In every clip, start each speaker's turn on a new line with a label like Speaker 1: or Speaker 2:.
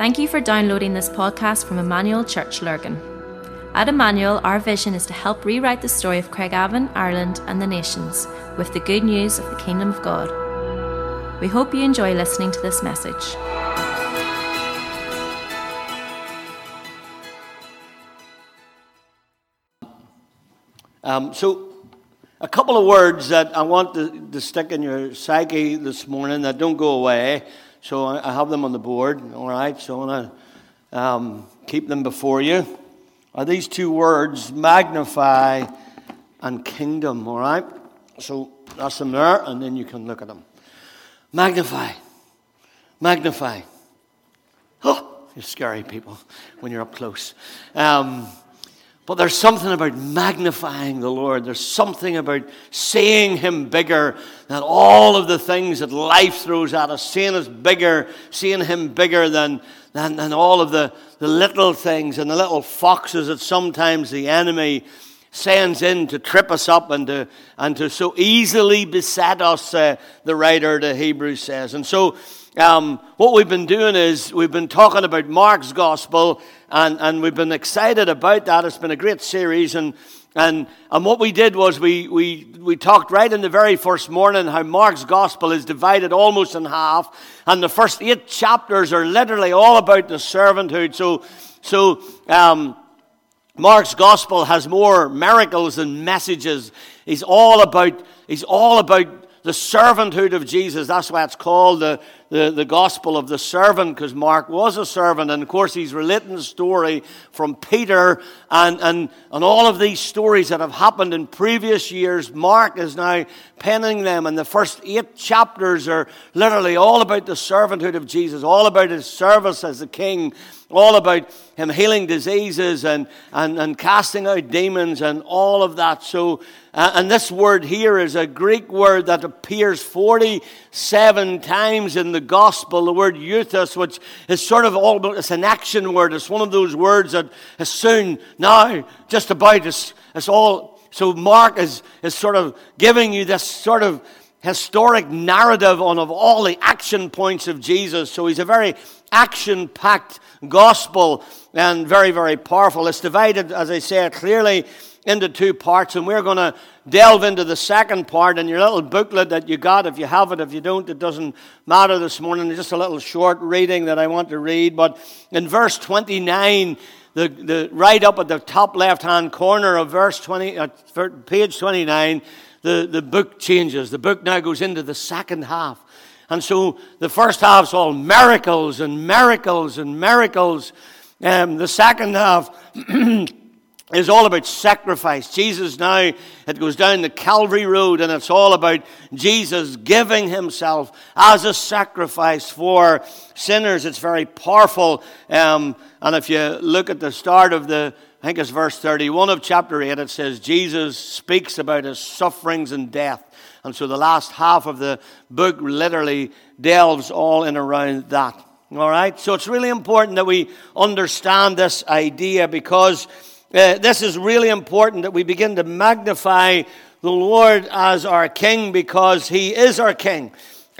Speaker 1: Thank you for downloading this podcast from Emmanuel Church Lurgan. At Emmanuel, our vision is to help rewrite the story of Craigavon, Ireland, and the nations with the good news of the Kingdom of God. We hope you enjoy listening to this message.
Speaker 2: Um, so, a couple of words that I want to, to, stick in your psyche this morning that don't go away. So, I, have them on the board, all right? So, I want to um, keep them before you. Are these two words, magnify and kingdom, all right? So, that's them there, and then you can look at them. Magnify. Magnify. Oh, you're scary people when you're up close. Um, but there's something about magnifying the Lord. There's something about seeing Him bigger than all of the things that life throws at us. Seeing us bigger, seeing Him bigger than, than, than all of the, the little things and the little foxes that sometimes the enemy sends in to trip us up and to, and to so easily beset us, uh, the writer to Hebrews says. And so um, what we've been doing is we've been talking about Mark's gospel, and, and we've been excited about that. It's been a great series, and and, and what we did was we, we, we talked right in the very first morning how Mark's gospel is divided almost in half. And the first eight chapters are literally all about the servanthood. So, so um, Mark's gospel has more miracles than messages. He's all about, he's all about the servanthood of Jesus. That's why it's called the, the, the gospel of the servant, because Mark was a servant. And of course, he's relating the story from Peter and, and, and all of these stories that have happened in previous years. Mark is now penning them. And the first eight chapters are literally all about the servanthood of Jesus, all about his service as a king all about him healing diseases and, and, and casting out demons and all of that. So, uh, and this word here is a Greek word that appears 47 times in the gospel, the word euthus, which is sort of all about, it's an action word. It's one of those words that is soon, now, just about, it's, it's all, so Mark is, is sort of giving you this sort of historic narrative on of all the action points of Jesus. So he's a very action packed gospel and very, very powerful. It's divided, as I said, clearly into two parts, and we're going to delve into the second part in your little booklet that you got. If you have it, if you don't, it doesn't matter this morning. It's just a little short reading that I want to read. But in verse 29, the, the right up at the top left hand corner of verse 20, uh, page 29, the, the book changes. The book now goes into the second half. And so the first half's all miracles and miracles and miracles. Um, the second half is all about sacrifice. Jesus now, it goes down the Calvary Road and it's all about Jesus giving himself as a sacrifice for sinners. It's very powerful. Um, and if you look at the start of the, I think it's verse 31 of chapter 8, it says, Jesus speaks about his sufferings and death. And so the last half of the book literally delves all in around that. All right? So it's really important that we understand this idea because uh, this is really important that we begin to magnify the Lord as our King because He is our King.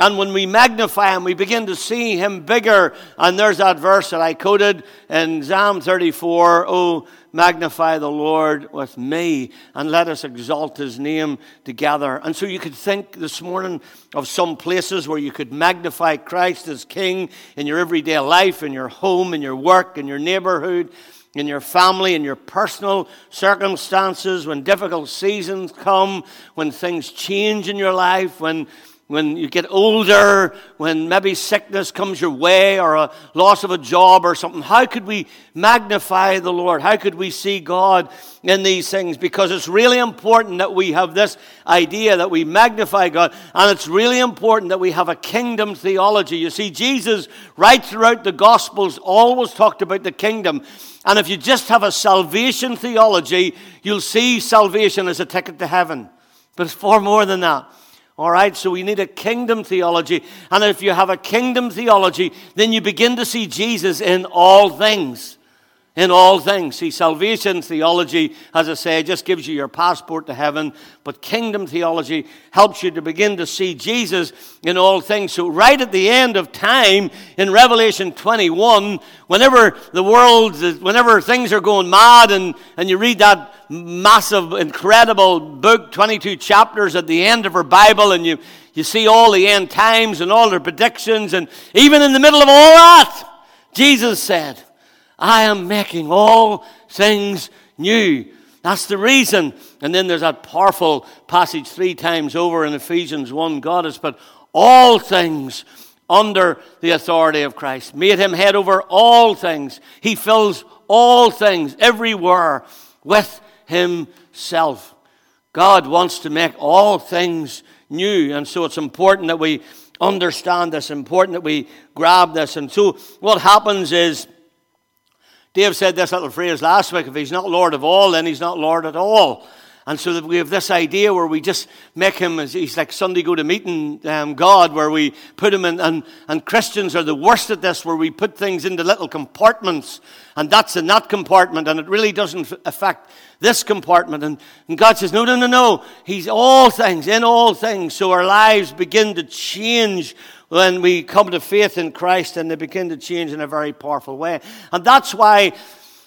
Speaker 2: And when we magnify Him, we begin to see Him bigger. And there's that verse that I quoted in Psalm 34 Oh, magnify the Lord with me and let us exalt his name together. And so you could think this morning of some places where you could magnify Christ as King in your everyday life, in your home, in your work, in your neighborhood. In your family, in your personal circumstances, when difficult seasons come, when things change in your life, when when you get older, when maybe sickness comes your way or a loss of a job or something, how could we magnify the Lord? How could we see God in these things? Because it's really important that we have this idea that we magnify God, and it's really important that we have a kingdom theology. You see, Jesus, right throughout the Gospels, always talked about the kingdom. And if you just have a salvation theology, you'll see salvation as a ticket to heaven. But it's far more than that. All right, so we need a kingdom theology. And if you have a kingdom theology, then you begin to see Jesus in all things. In all things. See, salvation theology, as I say, just gives you your passport to heaven, but kingdom theology helps you to begin to see Jesus in all things. So, right at the end of time in Revelation 21, whenever the world, whenever things are going mad, and, and you read that massive, incredible book, 22 chapters at the end of our Bible, and you, you see all the end times and all their predictions, and even in the middle of all that, Jesus said, I am making all things new. That's the reason. And then there's that powerful passage three times over in Ephesians 1 God has put all things under the authority of Christ, made him head over all things. He fills all things everywhere with himself. God wants to make all things new. And so it's important that we understand this, important that we grab this. And so what happens is, Dave said this little phrase last week if he's not Lord of all, then he's not Lord at all. And so that we have this idea where we just make him, he's like Sunday go to meeting um, God, where we put him in, and, and Christians are the worst at this, where we put things into little compartments, and that's in that compartment, and it really doesn't affect this compartment. And, and God says, no, no, no, no. He's all things, in all things. So our lives begin to change when we come to faith in Christ and they begin to change in a very powerful way. And that's why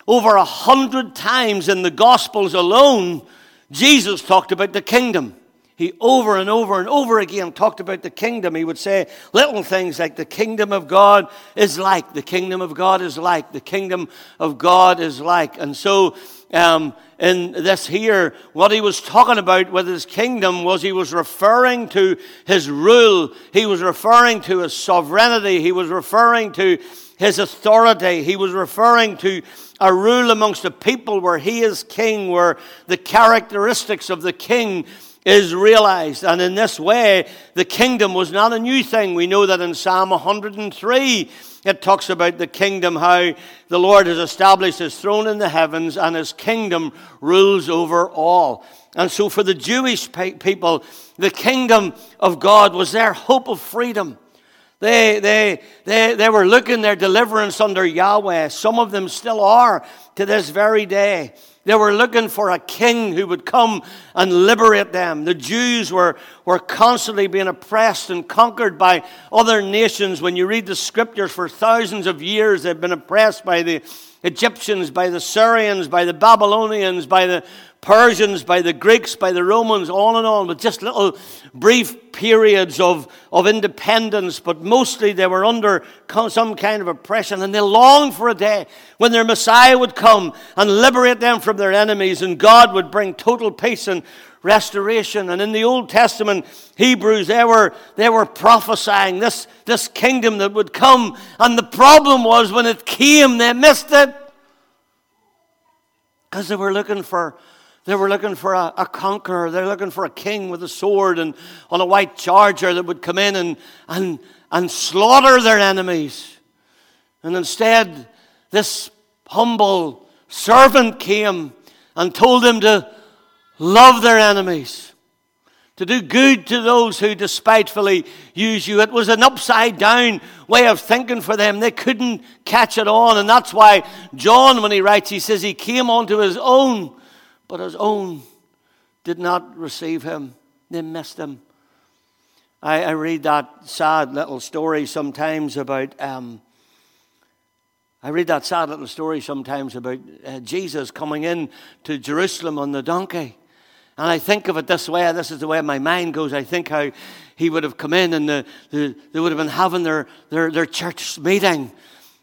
Speaker 2: over a hundred times in the Gospels alone, Jesus talked about the kingdom. He over and over and over again talked about the kingdom. He would say little things like the kingdom of God is like, the kingdom of God is like, the kingdom of God is like. And so um, in this here, what he was talking about with his kingdom was he was referring to his rule. He was referring to his sovereignty. He was referring to his authority. He was referring to a rule amongst the people where he is king, where the characteristics of the king is realized. And in this way, the kingdom was not a new thing. We know that in Psalm 103, it talks about the kingdom, how the Lord has established his throne in the heavens and his kingdom rules over all. And so, for the Jewish people, the kingdom of God was their hope of freedom. They, they, they, they were looking their deliverance under Yahweh. Some of them still are to this very day. They were looking for a king who would come and liberate them. The Jews were, were constantly being oppressed and conquered by other nations. When you read the scriptures for thousands of years, they've been oppressed by the Egyptians, by the Syrians, by the Babylonians, by the Persians, by the Greeks, by the Romans, on and on, with just little brief periods of, of independence, but mostly they were under some kind of oppression, and they longed for a day when their Messiah would come and liberate them from their enemies, and God would bring total peace and restoration. And in the Old Testament, Hebrews, they were, they were prophesying this, this kingdom that would come, and the problem was when it came, they missed it because they were looking for they were looking for a, a, conqueror. They're looking for a king with a sword and on a white charger that would come in and, and, and slaughter their enemies. And instead, this humble servant came and told them to love their enemies, to do good to those who despitefully use you. It was an upside down way of thinking for them. They couldn't catch it on. And that's why John, when he writes, he says he came onto his own but his own did not receive him. They missed him. I, I read that sad little story sometimes about. Um, I read that sad little story sometimes about uh, Jesus coming in to Jerusalem on the donkey. And I think of it this way, this is the way my mind goes. I think how he would have come in and the, the, they would have been having their, their, their church meeting.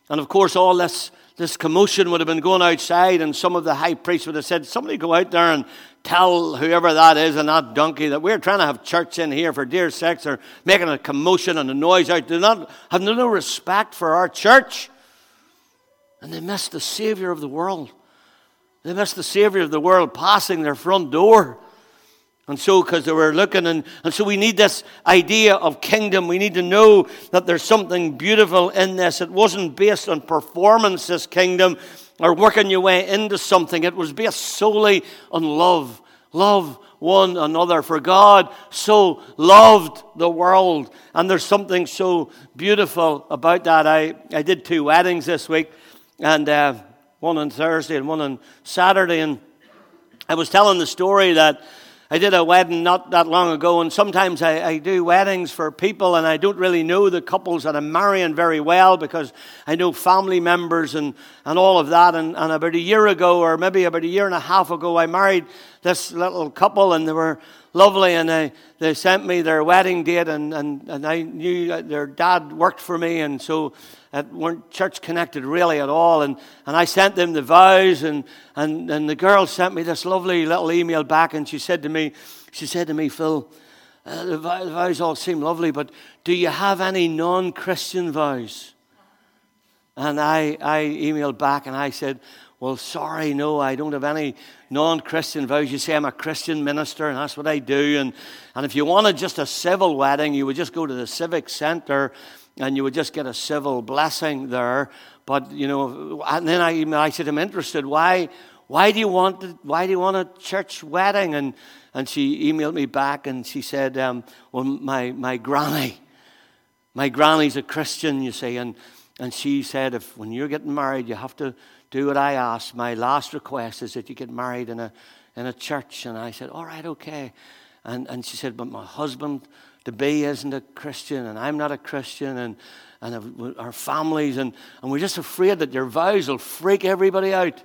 Speaker 2: And of course, all this this commotion would have been going outside, and some of the high priests would have said, Somebody go out there and tell whoever that is and that donkey that we're trying to have church in here for dear sakes. They're making a commotion and a noise out. They not have no respect for our church. And they missed the Savior of the world. They missed the Savior of the world passing their front door. And so, because they were looking, and, and so we need this idea of kingdom. We need to know that there's something beautiful in this. It wasn't based on performance, this kingdom, or working your way into something. It was based solely on love. Love one another. For God so loved the world. And there's something so beautiful about that. I, I did two weddings this week, and uh, one on Thursday and one on Saturday. And I was telling the story that I did a wedding not that long ago, and sometimes I, I, do weddings for people, and I don't really know the couples that I'm marrying very well because I know family members and, and all of that. And, and about a year ago, or maybe about a year and a half ago, I married this little couple, and they were lovely, and they, they sent me their wedding date, and, and, and I knew their dad worked for me, and so it weren't church connected really at all. And, and I sent them the vows, and, and, and the girl sent me this lovely little email back, and she said to me, she said to me, Phil, uh, the vows all seem lovely, but do you have any non Christian vows? And I, I emailed back and I said, well, sorry, no, I don't have any non Christian vows. You say I'm a Christian minister, and that's what I do. And, and if you wanted just a civil wedding, you would just go to the Civic Center and you would just get a civil blessing there. But, you know, and then I, I said, I'm interested. Why, why, do you want, why do you want a church wedding? And, and she emailed me back and she said, um, Well, my, my granny, my granny's a Christian, you see. And, and she said, if when you're getting married, you have to do what I ask. My last request is that you get married in a, in a church. And I said, All right, okay. And, and she said, But my husband to be isn't a Christian, and I'm not a Christian, and, and our families, and, and we're just afraid that your vows will freak everybody out.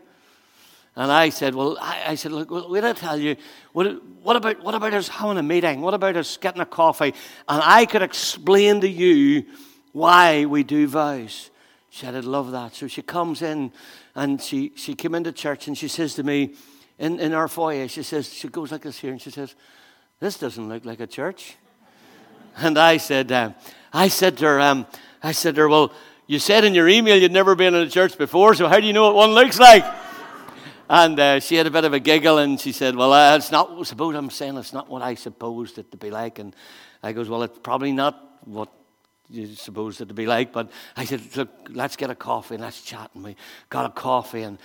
Speaker 2: And I said, Well, I, I said, Look, what did I tell you? What, what, about, what about us having a meeting? What about us getting a coffee? And I could explain to you why we do vows. She said, I'd love that. So she comes in and she, she came into church and she says to me in, in our foyer, she says, she goes like this here and she says, This doesn't look like a church. And I said, uh, I said to her, um, I said to her, Well, you said in your email you'd never been in a church before, so how do you know what one looks like? And uh, she had a bit of a giggle and she said, Well, uh, it's not, suppose I'm saying it's not what I supposed it to be like. And I goes, Well, it's probably not what you supposed it to be like. But I said, look, let's get a coffee and let's chat. And we got a coffee. And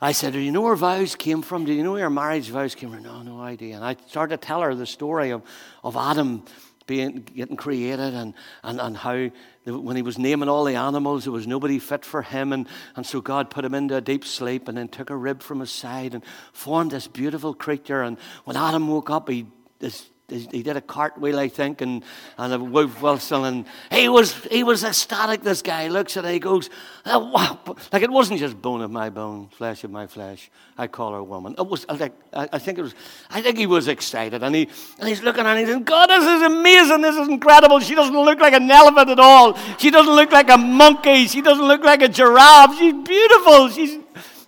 Speaker 2: I said, do you know where vows came from? Do you know where marriage vows came from? No, no idea. And I started to tell her the story of, of Adam being, getting created and, and, and how when he was naming all the animals, there was nobody fit for him. And, and so God put him into a deep sleep and then took a rib from his side and formed this beautiful creature. And when Adam woke up, he, this he did a cartwheel, I think, and, and a Wolf Wilson, and he was, he was ecstatic, this guy. looks at it, he goes, uh, oh, wow. Like, it wasn't just bone of my bone, flesh of my flesh. I call her woman. It was, like, I think it was, I think he was excited, and, he, and he's looking at it, and he's God, this is amazing, this is incredible. She doesn't look like an elephant at all. She doesn't look like a monkey. She doesn't look like a giraffe. She's beautiful. She's,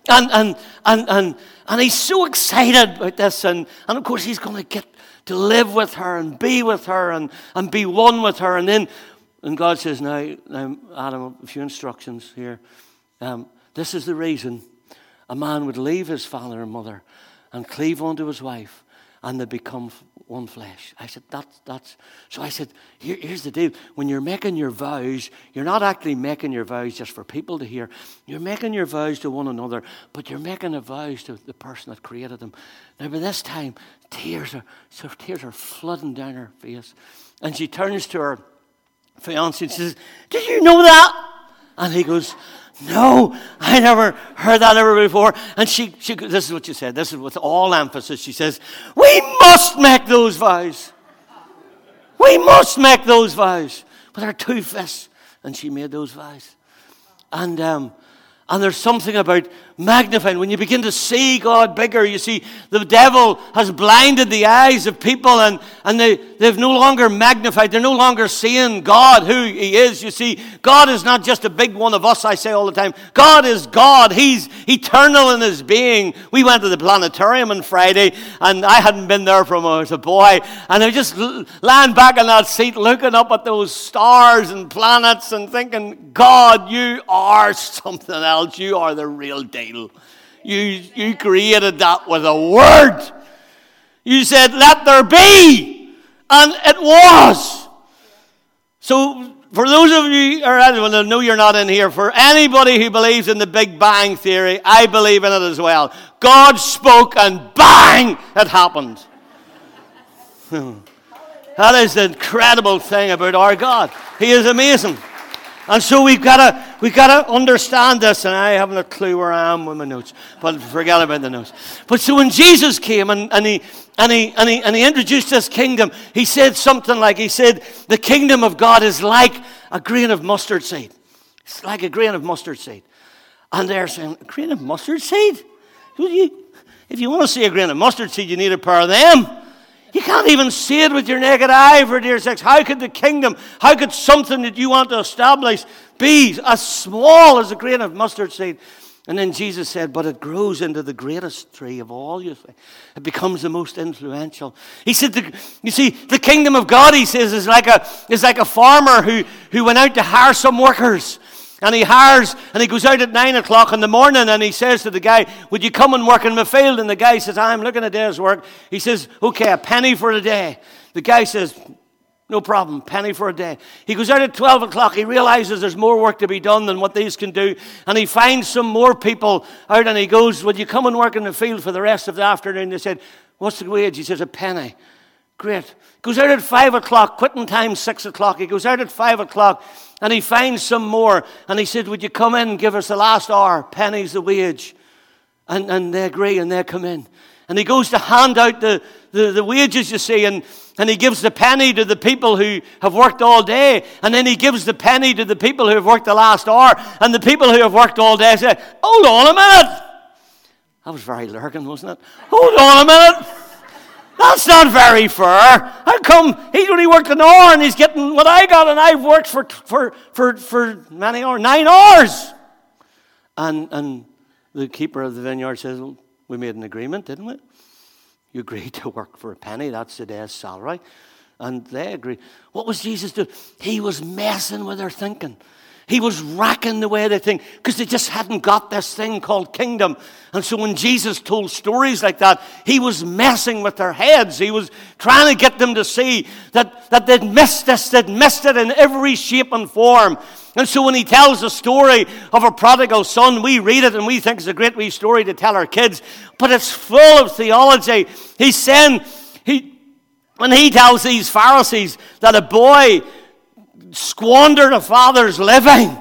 Speaker 2: and, and, and, and, and he's so excited about this, and, and of course, he's going to get to live with her and be with her and, and be one with her. And then and God says, now, now Adam, a few instructions here. Um, this is the reason a man would leave his father and mother and cleave unto his wife, and they become one flesh. I said, that's, that's. So I said, Here, here's the deal. When you're making your vows, you're not actually making your vows just for people to hear. You're making your vows to one another, but you're making the vows to the person that created them. Now, by this time, tears are, so tears are flooding down her face. And she turns to her fiance and says, Did you know that? And he goes, no, I never heard that ever before. And she, she, this is what she said. This is with all emphasis. She says, We must make those vows. We must make those vows with our two fists. And she made those vows. And um, and there's something about magnifying. When you begin to see God bigger, you see the devil has blinded the eyes of people and, and they, they've no longer magnified. They're no longer seeing God, who He is. You see, God is not just a big one of us, I say all the time. God is God. He's eternal in His being. We went to the planetarium on Friday and I hadn't been there from as a boy. And I was just lying back in that seat looking up at those stars and planets and thinking, God, you are something else You are the real deal. You, you created that with a word. You said, let there be. And it was. So, for those of you, or anyone that know you're not in here, for anybody who believes in the Big Bang Theory, I believe in it as well. God spoke and bang, it happened. that is the incredible thing about our God. He is amazing. And so we've got to we got to understand this, and I haven't a clue where I am with my notes, but forget about the notes. But so when Jesus came and, and, he, and, he, and, he, and he introduced this kingdom, he said something like, he said, the kingdom of God is like a grain of mustard seed. It's like a grain of mustard seed. And they're saying, a grain of mustard seed? If you want to see a grain of mustard seed, you need a pair of them. You can't even see it with your naked eye, for dear sakes. How could the kingdom, how could something that you want to establish be as small as a grain of mustard seed? And then Jesus said, but it grows into the greatest tree of all, you see. It becomes the most influential. He said, the, you see, the kingdom of God, he says, is like a, is like a farmer who, who went out to hire some workers. And he hires, and he goes out at nine o'clock in the morning, and he says to the guy, Would you come and work in my field? And the guy says, I'm looking at day's work. He says, Okay, a penny for a day. The guy says, no problem, penny for a day. He goes out at 12 o'clock. He realizes there's more work to be done than what these can do. And he finds some more people out and he goes, Would you come and work in the field for the rest of the afternoon? They said, What's the wage? He says, A penny. Great. Goes out at 5 o'clock, quitting time 6 o'clock. He goes out at 5 o'clock and he finds some more. And he said, Would you come in and give us the last hour? Pennies the wage. And, and they agree and they come in. And he goes to hand out the, the, the wages, you see, and, and he gives the penny to the people who have worked all day. And then he gives the penny to the people who have worked the last hour. And the people who have worked all day say, Hold on a minute. That was very lurking, wasn't it? Hold on a minute. That's not very fair. How come he only worked an hour and he's getting what I got and I've worked for, for, for, for many hours? Nine hours. And, and the keeper of the vineyard says, well, We made an agreement, didn't we? You agreed to work for a penny, that's the day's salary. And they agree. What was Jesus doing? He was messing with their thinking. He was racking the way they think because they just hadn't got this thing called kingdom. And so when Jesus told stories like that, he was messing with their heads. He was trying to get them to see that, that they'd missed this, they'd missed it in every shape and form. And so when he tells the story of a prodigal son, we read it and we think it's a great wee story to tell our kids, but it's full of theology. He's saying, he, when he tells these Pharisees that a boy squandered a father's living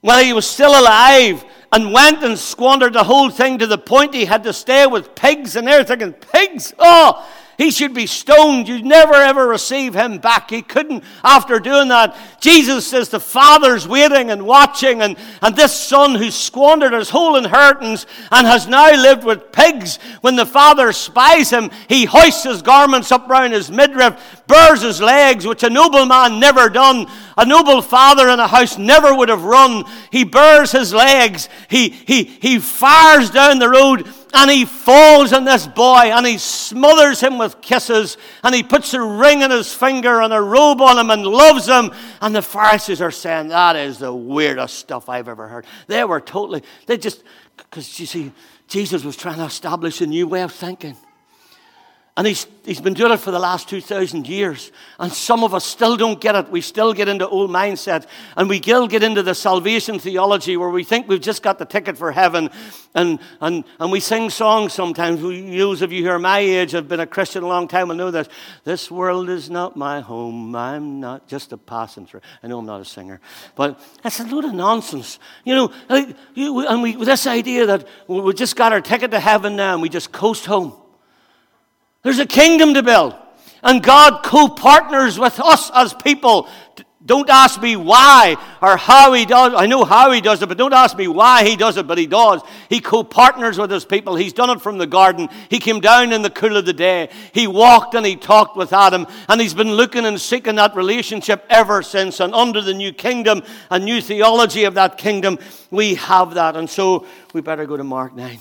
Speaker 2: while he was still alive and went and squandered the whole thing to the point he had to stay with pigs and they're thinking, pigs? Oh, he should be stoned. You'd never ever receive him back. He couldn't after doing that. Jesus says the father's waiting and watching, and, and this son who squandered his whole inheritance and has now lived with pigs, when the father spies him, he hoists his garments up round his midriff, bares his legs, which a noble man never done. A noble father in a house never would have run. He bares his legs. He, he, he fires down the road and he falls on this boy and he smothers him with kisses and he puts a ring on his finger and a robe on him and loves him. And the Pharisees are saying, That is the weirdest stuff I've ever heard. They were totally, they just, because you see, Jesus was trying to establish a new way of thinking. And he's, he's been doing it for the last 2,000 years. And some of us still don't get it. We still get into old mindset. And we still get into the salvation theology where we think we've just got the ticket for heaven. And, and, and we sing songs sometimes. Those of you who are my age have been a Christian a long time will know this. This world is not my home. I'm not just a passing through. I know I'm not a singer. But that's a load of nonsense. You know, like, you, and we, this idea that we just got our ticket to heaven now and we just coast home. There's a kingdom to build. And God co partners with us as people. Don't ask me why or how he does. I know how he does it, but don't ask me why he does it, but he does. He co-partners with his people. He's done it from the garden. He came down in the cool of the day. He walked and he talked with Adam, and he's been looking and seeking that relationship ever since. And under the new kingdom, a new theology of that kingdom, we have that. And so we better go to Mark 9.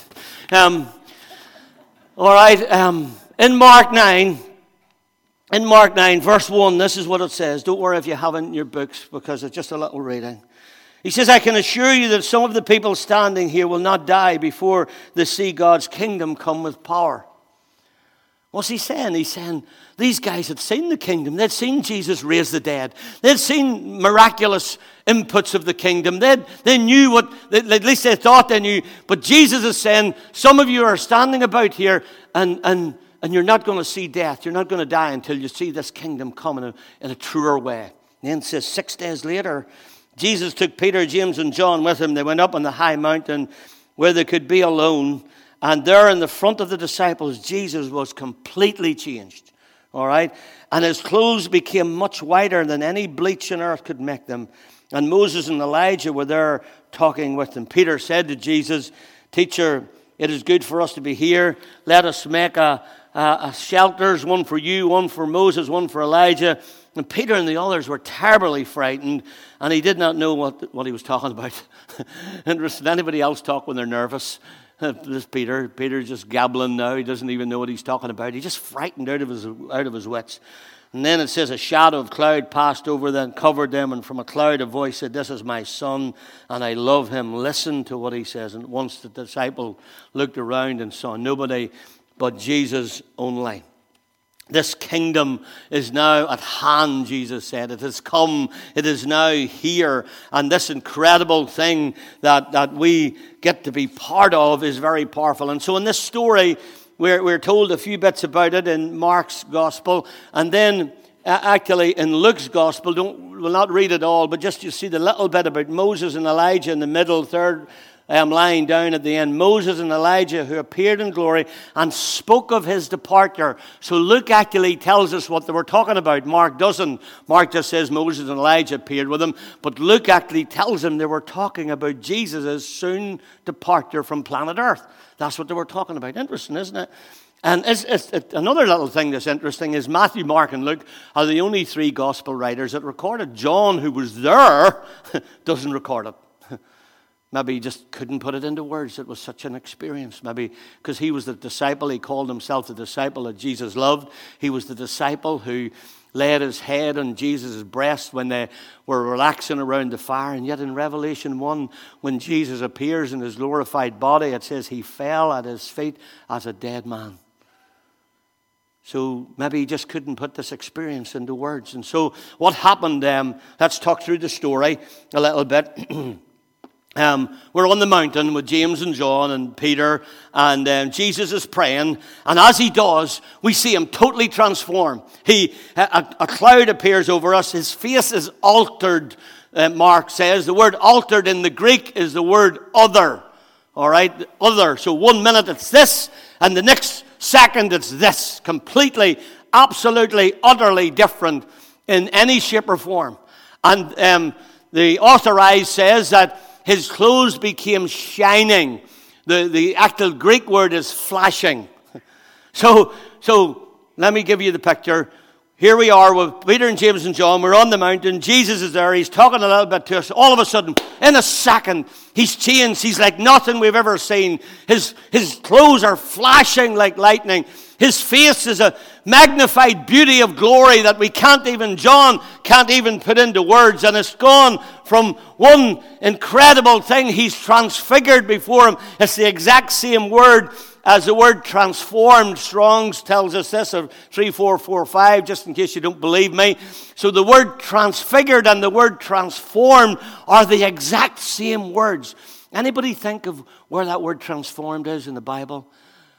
Speaker 2: Um, all right. Um, in Mark 9, in Mark 9, verse 1, this is what it says. Don't worry if you haven't in your books because it's just a little reading. He says, I can assure you that some of the people standing here will not die before they see God's kingdom come with power. What's he saying? He's saying these guys had seen the kingdom. They'd seen Jesus raise the dead. They'd seen miraculous inputs of the kingdom. They'd, they knew what, at least they thought they knew. But Jesus is saying, some of you are standing about here and, and and you're not going to see death. You're not going to die until you see this kingdom come in a, in a truer way. And then says, six days later, Jesus took Peter, James, and John with him. They went up on the high mountain where they could be alone. And there in the front of the disciples, Jesus was completely changed. All right? And his clothes became much whiter than any bleach on earth could make them. And Moses and Elijah were there talking with him. Peter said to Jesus, Teacher, it is good for us to be here. Let us make a, a, a shelters, one for you, one for Moses, one for Elijah. And Peter and the others were terribly frightened, and he did not know what, what he was talking about. Interesting. Anybody else talk when they're nervous? this Peter. Peter's just gabbling now. He doesn't even know what he's talking about. He's just frightened out of his, out of his wits. And then it says, A shadow of cloud passed over them, covered them, and from a cloud a voice said, This is my son, and I love him. Listen to what he says. And once the disciple looked around and saw nobody but Jesus only. This kingdom is now at hand, Jesus said. It has come. It is now here. And this incredible thing that, that we get to be part of is very powerful. And so in this story, we're, we're told a few bits about it in Mark's gospel. And then actually in Luke's gospel, don't, we'll not read it all, but just you see the little bit about Moses and Elijah in the middle, third um, lying down at the end. Moses and Elijah, who appeared in glory and spoke of his departure. So Luke actually tells us what they were talking about. Mark doesn't. Mark just says Moses and Elijah appeared with him. But Luke actually tells him they were talking about Jesus' soon departure from planet Earth. That's what they were talking about. Interesting, isn't it? And it's, it's, it, another little thing that's interesting is Matthew, Mark, and Luke are the only three gospel writers that recorded. John, who was there, doesn't record it. Maybe he just couldn't put it into words. It was such an experience. Maybe because he was the disciple, he called himself the disciple that Jesus loved. He was the disciple who laid his head on Jesus' breast when they were relaxing around the fire. And yet in Revelation 1, when Jesus appears in his glorified body, it says he fell at his feet as a dead man. So maybe he just couldn't put this experience into words. And so what happened, um, let's talk through the story a little bit. Um, we're on the mountain with James and John and Peter, and um, Jesus is praying. And as he does, we see him totally transformed. He, a, a cloud appears over us. His face is altered, uh, Mark says. The word altered in the Greek is the word other. All right? Other. So one minute it's this, and the next second it's this. Completely, absolutely, utterly different in any shape or form. And um, the authorized says that his clothes became shining. The, the actual Greek word is flashing. So, so let me give you the picture. Here we are with Peter and James and John. We're on the mountain. Jesus is there. He's talking a little bit to us. All of a sudden, in a second, he's changed. He's like nothing we've ever seen. His, his clothes are flashing like lightning. His face is a magnified beauty of glory that we can't even, John can't even put into words. And it's gone from one incredible thing. He's transfigured before him. It's the exact same word as the word transformed. Strong's tells us this of 3445, just in case you don't believe me. So the word transfigured and the word transformed are the exact same words. Anybody think of where that word transformed is in the Bible?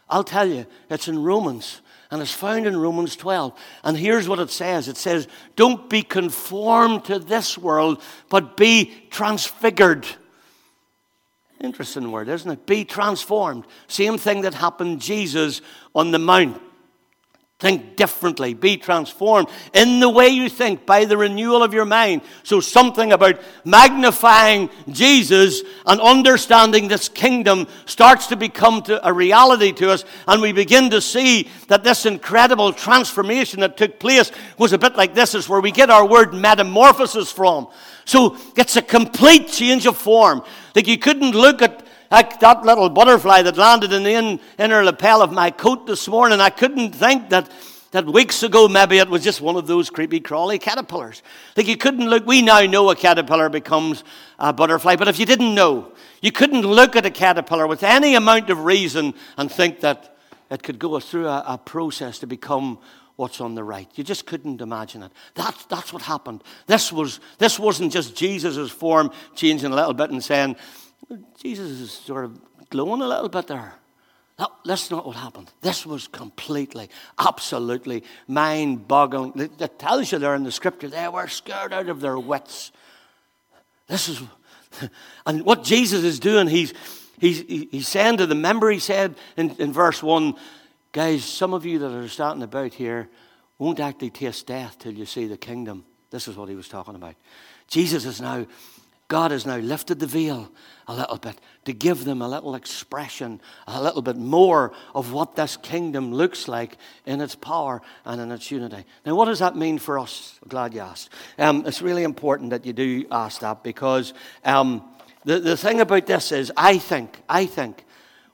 Speaker 2: I'll tell you, it's in Romans. And it's found in Romans 12. And here's what it says it says, Don't be conformed to this world, but be transfigured. Interesting word, isn't it? Be transformed. Same thing that happened Jesus on the mount. Think differently. Be transformed in the way you think by the renewal of your mind. So, something about magnifying Jesus and understanding this kingdom starts to become to a reality to us, and we begin to see that this incredible transformation that took place was a bit like this is where we get our word metamorphosis from. So, it's a complete change of form. Like you couldn't look at like that little butterfly that landed in the in, inner lapel of my coat this morning, I couldn't think that, that weeks ago maybe it was just one of those creepy crawly caterpillars. Like you couldn't look, we now know a caterpillar becomes a butterfly, but if you didn't know, you couldn't look at a caterpillar with any amount of reason and think that it could go through a, a process to become what's on the right. You just couldn't imagine it. That's, that's what happened. This, was, this wasn't just Jesus' form changing a little bit and saying, Jesus is sort of glowing a little bit there. That, that's not what happened. This was completely, absolutely mind boggling. It tells you there in the scripture they were scared out of their wits. This is, and what Jesus is doing, he's, he's, he's saying to the member, he said in, in verse 1, guys, some of you that are starting about here won't actually taste death till you see the kingdom. This is what he was talking about. Jesus is now God has now lifted the veil a little bit to give them a little expression, a little bit more of what this kingdom looks like in its power and in its unity. Now, what does that mean for us? Glad you asked. Um, it's really important that you do ask that because um, the, the thing about this is, I think, I think,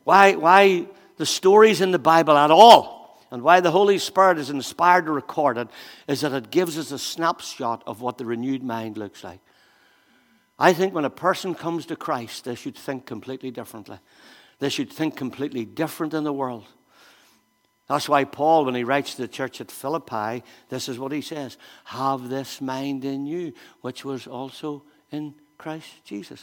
Speaker 2: why, why the stories in the Bible at all and why the Holy Spirit is inspired to record it is that it gives us a snapshot of what the renewed mind looks like. I think when a person comes to Christ, they should think completely differently. They should think completely different in the world. That's why Paul, when he writes to the church at Philippi, this is what he says Have this mind in you, which was also in Christ Jesus.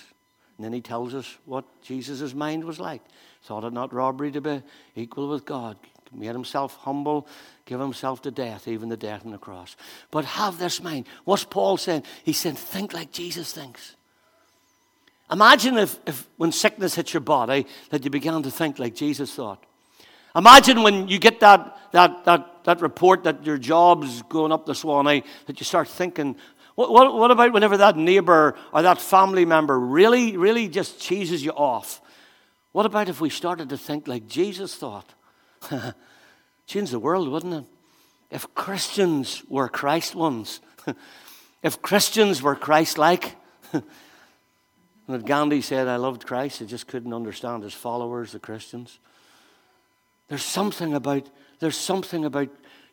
Speaker 2: And then he tells us what Jesus' mind was like. Thought it not robbery to be equal with God. Made himself humble, give himself to death, even the death on the cross. But have this mind. What's Paul saying? He said, Think like Jesus thinks. Imagine if, if when sickness hits your body, that you began to think like Jesus thought. Imagine when you get that, that, that, that report that your job's going up the Swanee, that you start thinking, what, what, what about whenever that neighbor or that family member really, really just cheeses you off? What about if we started to think like Jesus thought? Change the world, wouldn't it? If Christians were Christ ones, if Christians were Christ like, When Gandhi said, I loved Christ, I just couldn't understand his followers, the Christians. There's something about, there's something about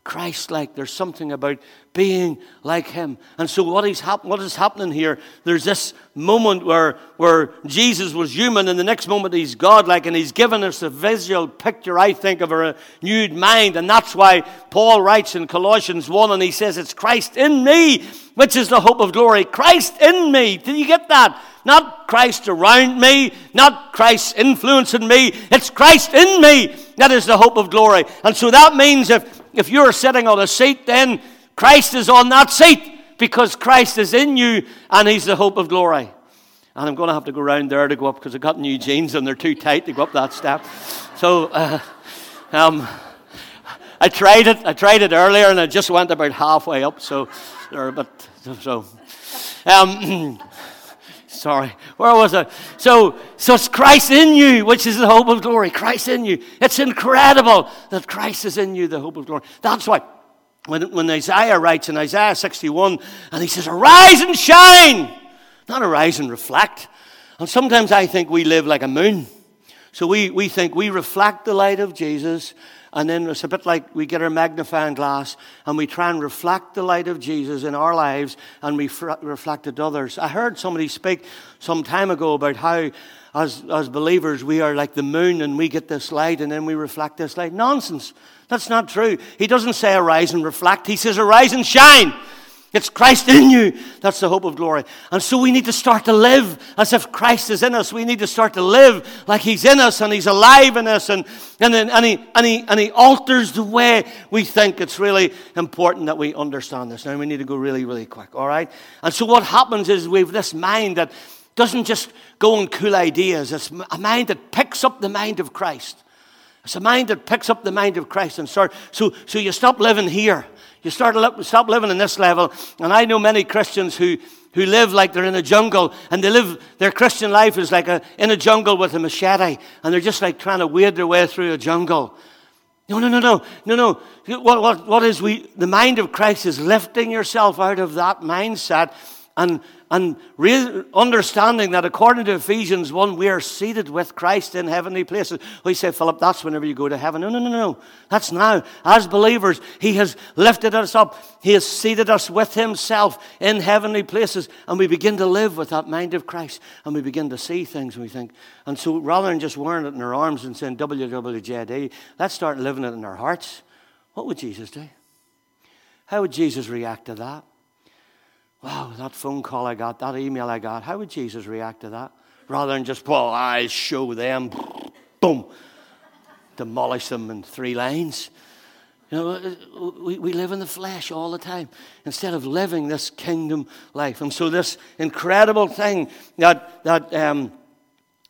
Speaker 2: Christ like. There's something about being like Him. And so, what is, hap- what is happening here? There's this moment where, where Jesus was human, and the next moment He's God like, and He's given us a visual picture, I think, of a renewed mind. And that's why Paul writes in Colossians 1 and he says, It's Christ in me, which is the hope of glory. Christ in me. Did you get that? Not Christ around me, not Christ influencing me. It's Christ in me that is the hope of glory. And so that means if, if you're sitting on a seat, then Christ is on that seat because Christ is in you and He's the hope of glory. And I'm going to have to go around there to go up because I've got new jeans and they're too tight to go up that step. So, uh, um, I tried it. I tried it earlier and I just went about halfway up. So, bit, so. Um, Sorry, where was I? So, so it's Christ in you, which is the hope of glory. Christ in you. It's incredible that Christ is in you, the hope of glory. That's why when, when Isaiah writes in Isaiah 61, and he says, Arise and shine, not arise and reflect. And sometimes I think we live like a moon. So we, we think we reflect the light of Jesus and then it's a bit like we get our magnifying glass and we try and reflect the light of Jesus in our lives and we fr- reflect it to others. I heard somebody speak some time ago about how, as, as believers, we are like the moon and we get this light and then we reflect this light. Nonsense. That's not true. He doesn't say arise and reflect, he says arise and shine. It's Christ in you. That's the hope of glory. And so we need to start to live as if Christ is in us. We need to start to live like He's in us and He's alive in us. And, and, and, he, and, he, and He alters the way we think. It's really important that we understand this. Now we need to go really, really quick, all right? And so what happens is we have this mind that doesn't just go on cool ideas, it's a mind that picks up the mind of Christ. It's a mind that picks up the mind of Christ and start. So, so you stop living here you start to stop living in this level. And I know many Christians who, who live like they're in a jungle, and they live their Christian life is like a, in a jungle with a machete, and they're just like trying to wade their way through a jungle. No, no, no, no, no, no. What, what, what is we? The mind of Christ is lifting yourself out of that mindset and and re- understanding that according to Ephesians 1, we are seated with Christ in heavenly places. We say, Philip, that's whenever you go to heaven. No, no, no, no. That's now. As believers, He has lifted us up. He has seated us with Himself in heavenly places. And we begin to live with that mind of Christ. And we begin to see things, we think. And so rather than just wearing it in our arms and saying WWJD, let's start living it in our hearts. What would Jesus do? How would Jesus react to that? Wow, that phone call I got, that email I got, how would Jesus react to that? Rather than just, well, I show them, boom, demolish them in three lines. You know, we, we live in the flesh all the time instead of living this kingdom life. And so, this incredible thing that, that um,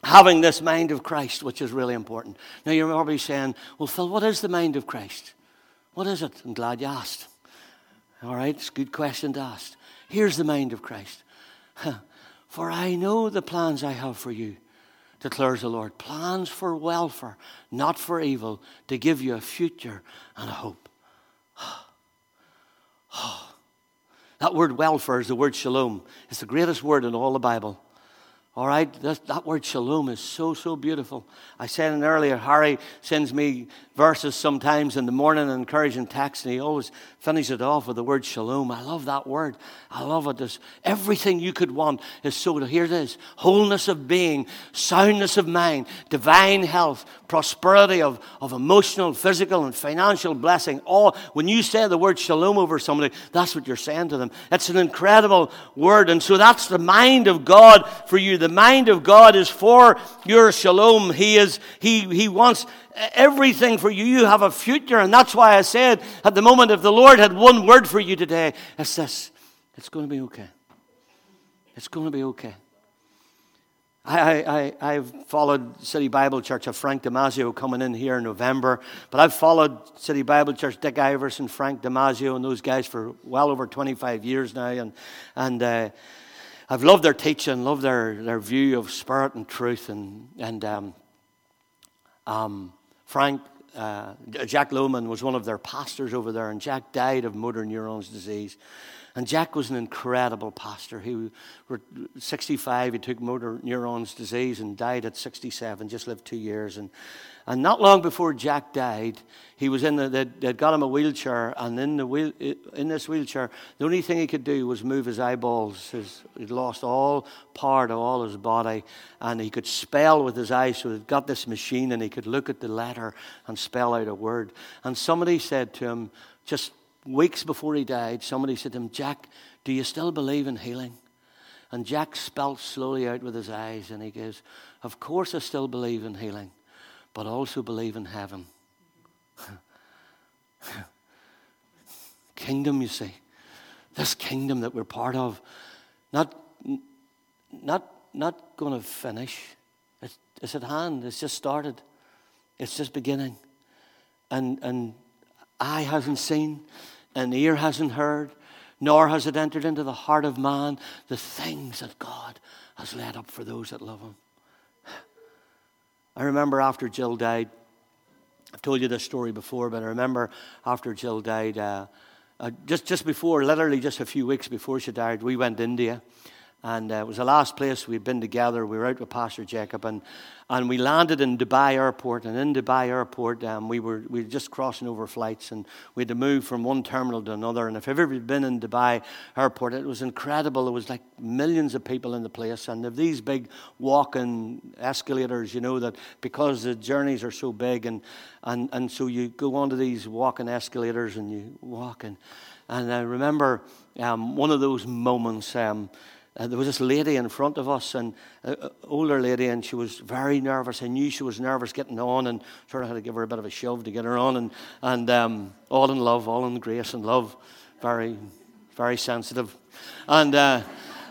Speaker 2: having this mind of Christ, which is really important. Now, you're probably saying, well, Phil, what is the mind of Christ? What is it? I'm glad you asked. All right, it's a good question to ask. Here's the mind of Christ. For I know the plans I have for you, declares the Lord. Plans for welfare, not for evil, to give you a future and a hope. that word welfare is the word shalom. It's the greatest word in all the Bible. All right, that, that word shalom is so, so beautiful. I said earlier, Harry sends me verses sometimes in the morning, encouraging text, and he always finishes it off with the word shalom. I love that word. I love it. There's everything you could want is so, here it is wholeness of being, soundness of mind, divine health, prosperity of, of emotional, physical, and financial blessing. All, when you say the word shalom over somebody, that's what you're saying to them. It's an incredible word. And so that's the mind of God for you. The mind of God is for your shalom. He is, he, he wants everything for you. You have a future. And that's why I said at the moment, if the Lord had one word for you today, it's this. It's going to be okay. It's going to be okay. I, I, I've followed City Bible Church of Frank Damazio coming in here in November, but I've followed City Bible Church, Dick Iverson, Frank Damazio, and those guys for well over 25 years now. And, and uh, I've loved their teaching, loved their, their view of spirit and truth. And, and um, um, Frank, uh, Jack Lohman was one of their pastors over there, and Jack died of motor neurons disease. And Jack was an incredible pastor. He was 65, he took motor neurons disease and died at 67, just lived two years. And, and not long before Jack died, he was in the, they'd, they'd got him a wheelchair, and in, the wheel, in this wheelchair, the only thing he could do was move his eyeballs. His, he'd lost all part of all his body, and he could spell with his eyes. So he'd got this machine, and he could look at the letter and spell out a word. And somebody said to him, just weeks before he died, somebody said to him, Jack, do you still believe in healing? And Jack spelt slowly out with his eyes, and he goes, Of course I still believe in healing, but also believe in heaven. kingdom, you see. This kingdom that we're part of, not, not, not going to finish. It's, it's at hand. It's just started. It's just beginning. And, and eye hasn't seen, and the ear hasn't heard, nor has it entered into the heart of man the things that God has laid up for those that love Him. I remember after Jill died, I've told you this story before, but I remember after Jill died, uh, uh, just, just before, literally just a few weeks before she died, we went to India. And uh, it was the last place we'd been together. We were out with Pastor Jacob, and, and we landed in Dubai Airport. And in Dubai Airport, um, we, were, we were just crossing over flights, and we had to move from one terminal to another. And if you've ever been in Dubai Airport, it was incredible. There was like millions of people in the place, and of these big walking escalators, you know, that because the journeys are so big, and, and, and so you go onto these walking escalators and you walk. And, and I remember um, one of those moments. Um, uh, there was this lady in front of us, and an uh, older lady, and she was very nervous. I knew she was nervous getting on, and sort of had to give her a bit of a shove to get her on, and, and um, all in love, all in grace and love, very, very sensitive. And, uh,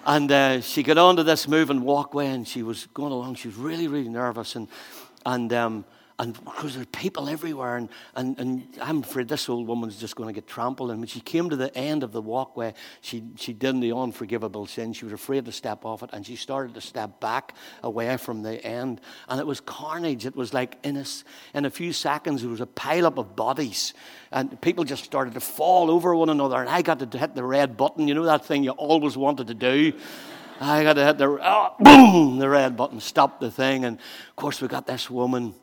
Speaker 2: and uh, she got onto this moving walkway, and she was going along. She was really, really nervous, and, and um, and because there are people everywhere, and, and, and I'm afraid this old woman's just going to get trampled. And when she came to the end of the walkway, she, she did the unforgivable sin. She was afraid to step off it, and she started to step back away from the end. And it was carnage. It was like in a, in a few seconds, there was a pileup of bodies, and people just started to fall over one another. And I got to hit the red button. You know that thing you always wanted to do? I got to hit the, oh, boom, the red button, stop the thing. And of course, we got this woman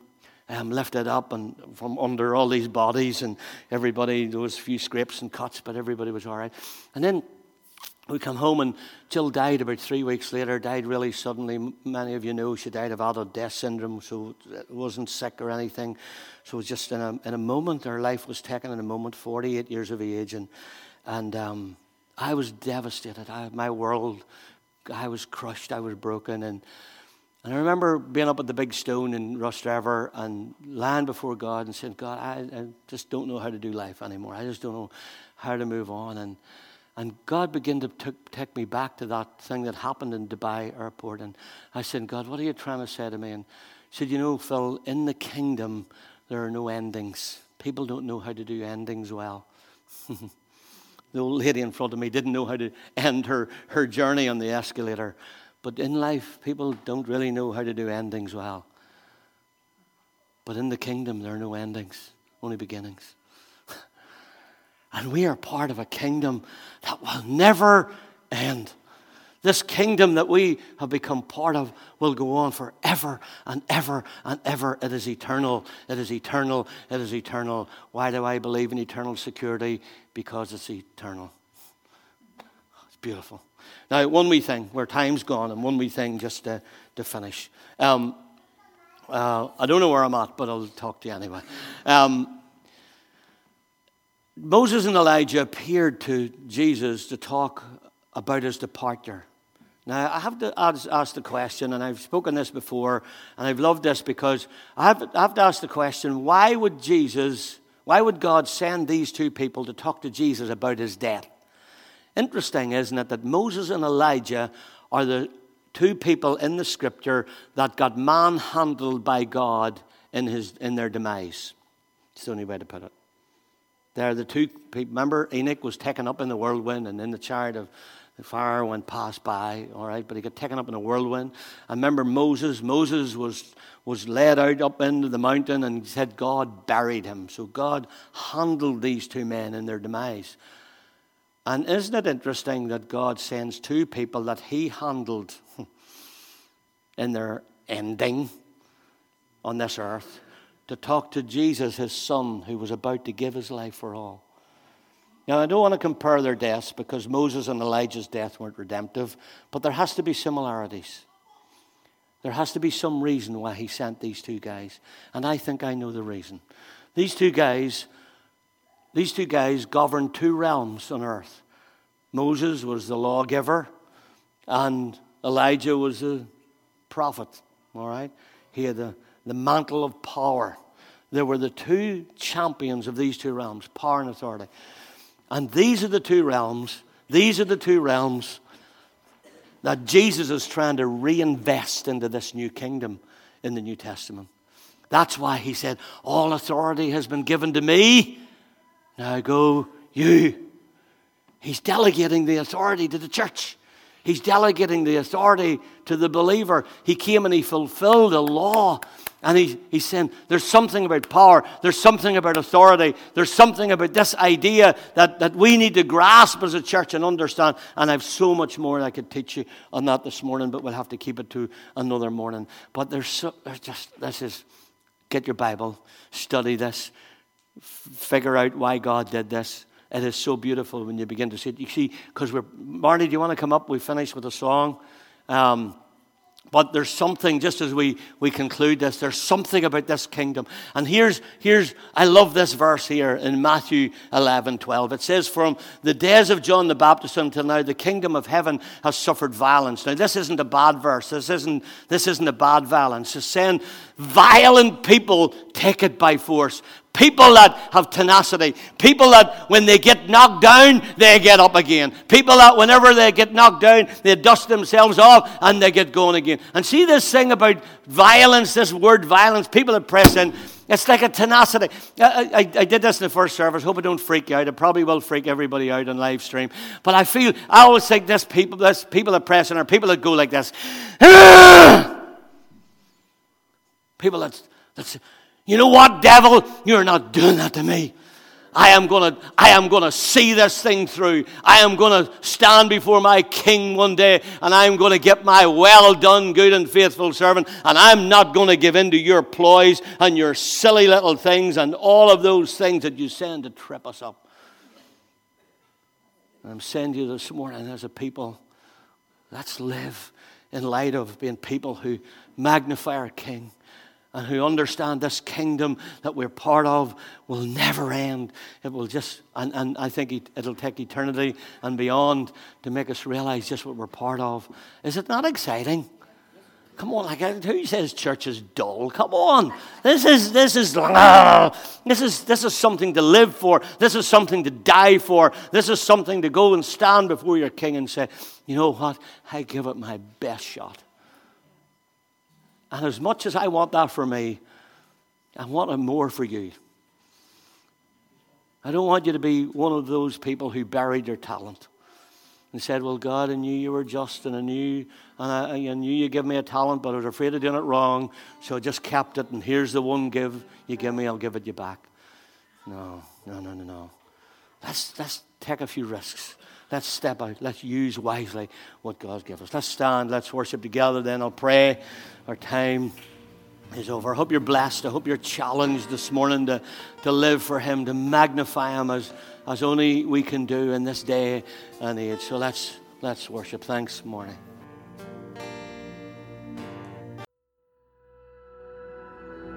Speaker 2: um, lifted up and from under all these bodies, and everybody, there was a few scrapes and cuts, but everybody was all right. And then we come home, and Jill died about three weeks later, died really suddenly. Many of you know she died of adult death syndrome, so it wasn't sick or anything. So it was just in a, in a moment, her life was taken in a moment, 48 years of age. And, and um, I was devastated. I, my world, I was crushed, I was broken. And And I remember being up at the big stone in Rostrevor and lying before God and saying, God, I, I, just don't know how to do life anymore. I just don't know how to move on. And, and God began to t- take me back to that thing that happened in Dubai airport. And I said, God, what are you trying to say to me? And he said, You know, Phil, in the kingdom, there are no endings. People don't know how to do endings well. the old lady in front of me didn't know how to end her, her journey on the escalator. But in life, people don't really know how to do endings well. But in the kingdom, there are no endings, only beginnings. and we are part of a kingdom that will never end. This kingdom that we have become part of will go on forever and ever and ever. It is eternal. It is eternal. It is eternal. Why do I believe in eternal security? Because it's eternal. It's beautiful. Now, one wee thing, where time's gone, and one wee thing just to, to finish. Um, uh, I don't know where I'm at, but I'll talk to you anyway. Um, Moses and Elijah appeared to Jesus to talk about his departure. Now, I have to ask the question, and I've spoken this before, and I've loved this because I have, I have to ask the question why would Jesus, why would God send these two people to talk to Jesus about his death? Interesting, isn't it, that Moses and Elijah are the two people in the scripture that got manhandled by God in, his, in their demise. It's the only way to put it. They're the two people. Remember, Enoch was taken up in the whirlwind, and in the chariot of the fire went past by, all right, but he got taken up in a whirlwind. I remember Moses. Moses was, was led out up into the mountain, and said God buried him. So God handled these two men in their demise. And isn't it interesting that God sends two people that He handled in their ending on this earth to talk to Jesus, His Son, who was about to give His life for all? Now, I don't want to compare their deaths because Moses and Elijah's death weren't redemptive, but there has to be similarities. There has to be some reason why he sent these two guys. And I think I know the reason. These two guys these two guys governed two realms on earth. Moses was the lawgiver, and Elijah was the prophet. All right? He had the, the mantle of power. There were the two champions of these two realms power and authority. And these are the two realms, these are the two realms that Jesus is trying to reinvest into this new kingdom in the New Testament. That's why he said, All authority has been given to me. Now go you. He's delegating the authority to the church. He's delegating the authority to the believer. He came and he fulfilled a law. And he, he's saying there's something about power, there's something about authority, there's something about this idea that, that we need to grasp as a church and understand. And I have so much more I could teach you on that this morning, but we'll have to keep it to another morning. But there's, so, there's just, this is, get your Bible, study this, figure out why God did this. It is so beautiful when you begin to see it. You see, because we're, Marty, do you want to come up? We finish with a song. Um, but there's something, just as we, we conclude this, there's something about this kingdom. And here's, here's, I love this verse here in Matthew 11, 12. It says, From the days of John the Baptist until now, the kingdom of heaven has suffered violence. Now, this isn't a bad verse. This isn't, this isn't a bad violence. It's saying violent people take it by force. People that have tenacity. People that when they get knocked down, they get up again. People that whenever they get knocked down, they dust themselves off and they get going again. And see this thing about violence, this word violence, people that press in. It's like a tenacity. I, I, I, did this in the first service. Hope I don't freak you out. It probably will freak everybody out on live stream. But I feel, I always think this people, this people that press in are people that go like this. people that, that's, you know what, devil? You're not doing that to me. I am gonna, I am gonna see this thing through. I am gonna stand before my king one day and I'm gonna get my well done, good and faithful servant. And I'm not gonna give in to your ploys and your silly little things and all of those things that you send to trip us up. And I'm saying to you this morning as a people, let's live in light of being people who magnify our king and who understand this kingdom that we're part of will never end. It will just, and, and I think it'll take eternity and beyond to make us realize just what we're part of. Is it not exciting? Come on, like uh, who says church is dull? Come on, this is this is this is this is something to live for. This is something to die for. This is something to go and stand before your King and say, you know what? I give it my best shot. And as much as I want that for me, I want it more for you. I don't want you to be one of those people who buried their talent and said, Well, God, I knew you were just and I knew, and I, I knew you give me a talent, but I was afraid of doing it wrong, so I just kept it, and here's the one give you give me, I'll give it you back. No, no, no, no, no. Let's, let's take a few risks. Let's step out. Let's use wisely what God gives us. Let's stand. Let's worship together. Then I'll pray. Our time is over. I hope you're blessed. I hope you're challenged this morning to, to live for Him, to magnify Him as as only we can do in this day and age. So let's, let's worship. Thanks, morning.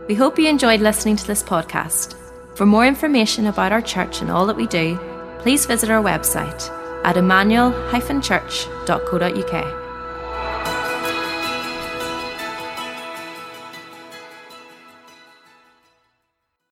Speaker 1: We hope you enjoyed listening to this podcast. For more information about our church and all that we do, please visit our website at emmanuel-church.co.uk.